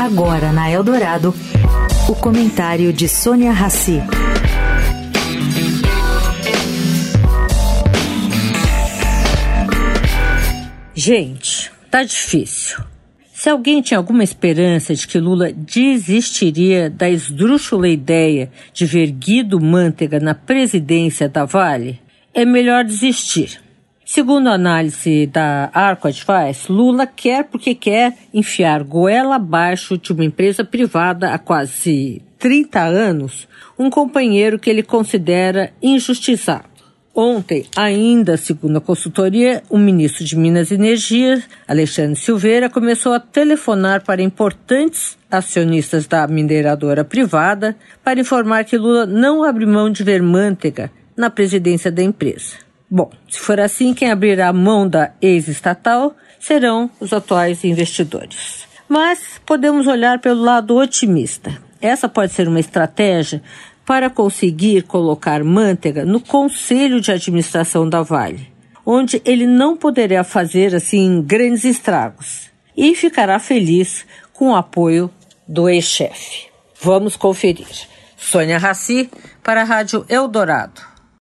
Agora na Eldorado, o comentário de Sônia Rassi. Gente, tá difícil. Se alguém tinha alguma esperança de que Lula desistiria da esdrúxula ideia de ver Guido Mantega na presidência da Vale, é melhor desistir. Segundo a análise da Arco Advice, Lula quer porque quer enfiar goela abaixo de uma empresa privada há quase 30 anos um companheiro que ele considera injustiçado. Ontem, ainda segundo a consultoria, o ministro de Minas e Energia, Alexandre Silveira, começou a telefonar para importantes acionistas da mineradora privada para informar que Lula não abre mão de ver manteiga na presidência da empresa. Bom, se for assim, quem abrirá a mão da ex-estatal serão os atuais investidores. Mas podemos olhar pelo lado otimista. Essa pode ser uma estratégia para conseguir colocar Manteiga no conselho de administração da Vale, onde ele não poderá fazer assim grandes estragos e ficará feliz com o apoio do ex-chefe. Vamos conferir. Sônia Raci para a Rádio Eldorado.